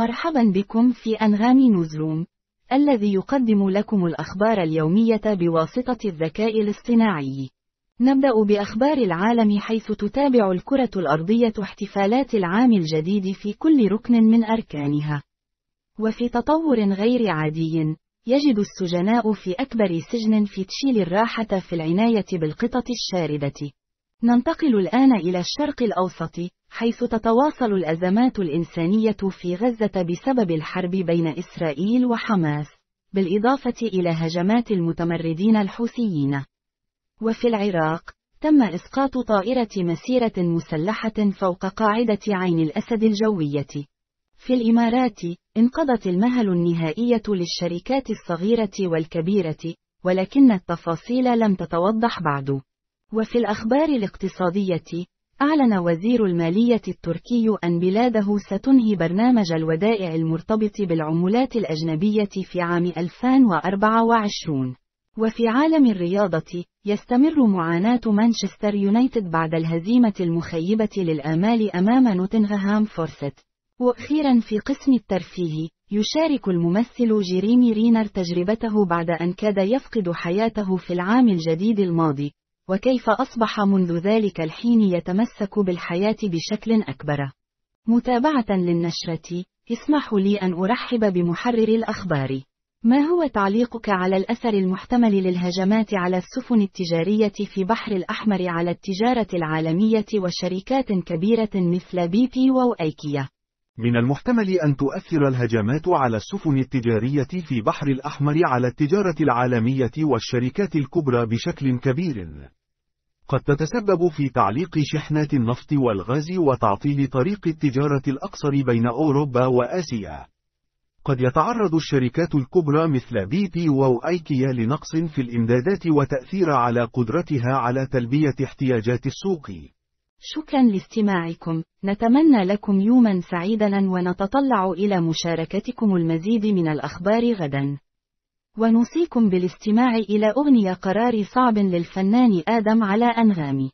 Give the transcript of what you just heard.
مرحبا بكم في أنغام نوزروم، الذي يقدم لكم الأخبار اليومية بواسطة الذكاء الاصطناعي. نبدأ بأخبار العالم حيث تتابع الكرة الأرضية احتفالات العام الجديد في كل ركن من أركانها. وفي تطور غير عادي، يجد السجناء في أكبر سجن في تشيل الراحة في العناية بالقطط الشاردة. ننتقل الآن إلى الشرق الأوسط، حيث تتواصل الأزمات الإنسانية في غزة بسبب الحرب بين إسرائيل وحماس، بالإضافة إلى هجمات المتمردين الحوثيين. وفي العراق، تم إسقاط طائرة مسيرة مسلحة فوق قاعدة عين الأسد الجوية. في الإمارات، انقضت المهل النهائية للشركات الصغيرة والكبيرة، ولكن التفاصيل لم تتوضح بعد. وفي الأخبار الاقتصادية، أعلن وزير المالية التركي أن بلاده ستنهي برنامج الودائع المرتبط بالعملات الأجنبية في عام 2024. وفي عالم الرياضة، يستمر معاناة مانشستر يونايتد بعد الهزيمة المخيبة للآمال أمام نوتنغهام فورست. وأخيرا في قسم الترفيه، يشارك الممثل جيريمي رينر تجربته بعد أن كاد يفقد حياته في العام الجديد الماضي، وكيف أصبح منذ ذلك الحين يتمسك بالحياة بشكل أكبر. متابعة للنشرة، اسمحوا لي أن أرحب بمحرر الأخبار. ما هو تعليقك على الأثر المحتمل للهجمات على السفن التجارية في بحر الأحمر على التجارة العالمية وشركات كبيرة مثل بي بي وأيكيا؟ من المحتمل أن تؤثر الهجمات على السفن التجارية في بحر الأحمر على التجارة العالمية والشركات الكبرى بشكل كبير. قد تتسبب في تعليق شحنات النفط والغاز وتعطيل طريق التجارة الأقصر بين أوروبا وآسيا. قد يتعرض الشركات الكبرى مثل بي بي وأيكيا لنقص في الإمدادات وتأثير على قدرتها على تلبية احتياجات السوق. شكرا لاستماعكم، نتمنى لكم يوما سعيدا ونتطلع إلى مشاركتكم المزيد من الأخبار غدا. ونوصيكم بالاستماع إلى أغنية قرار صعب للفنان آدم على أنغامي.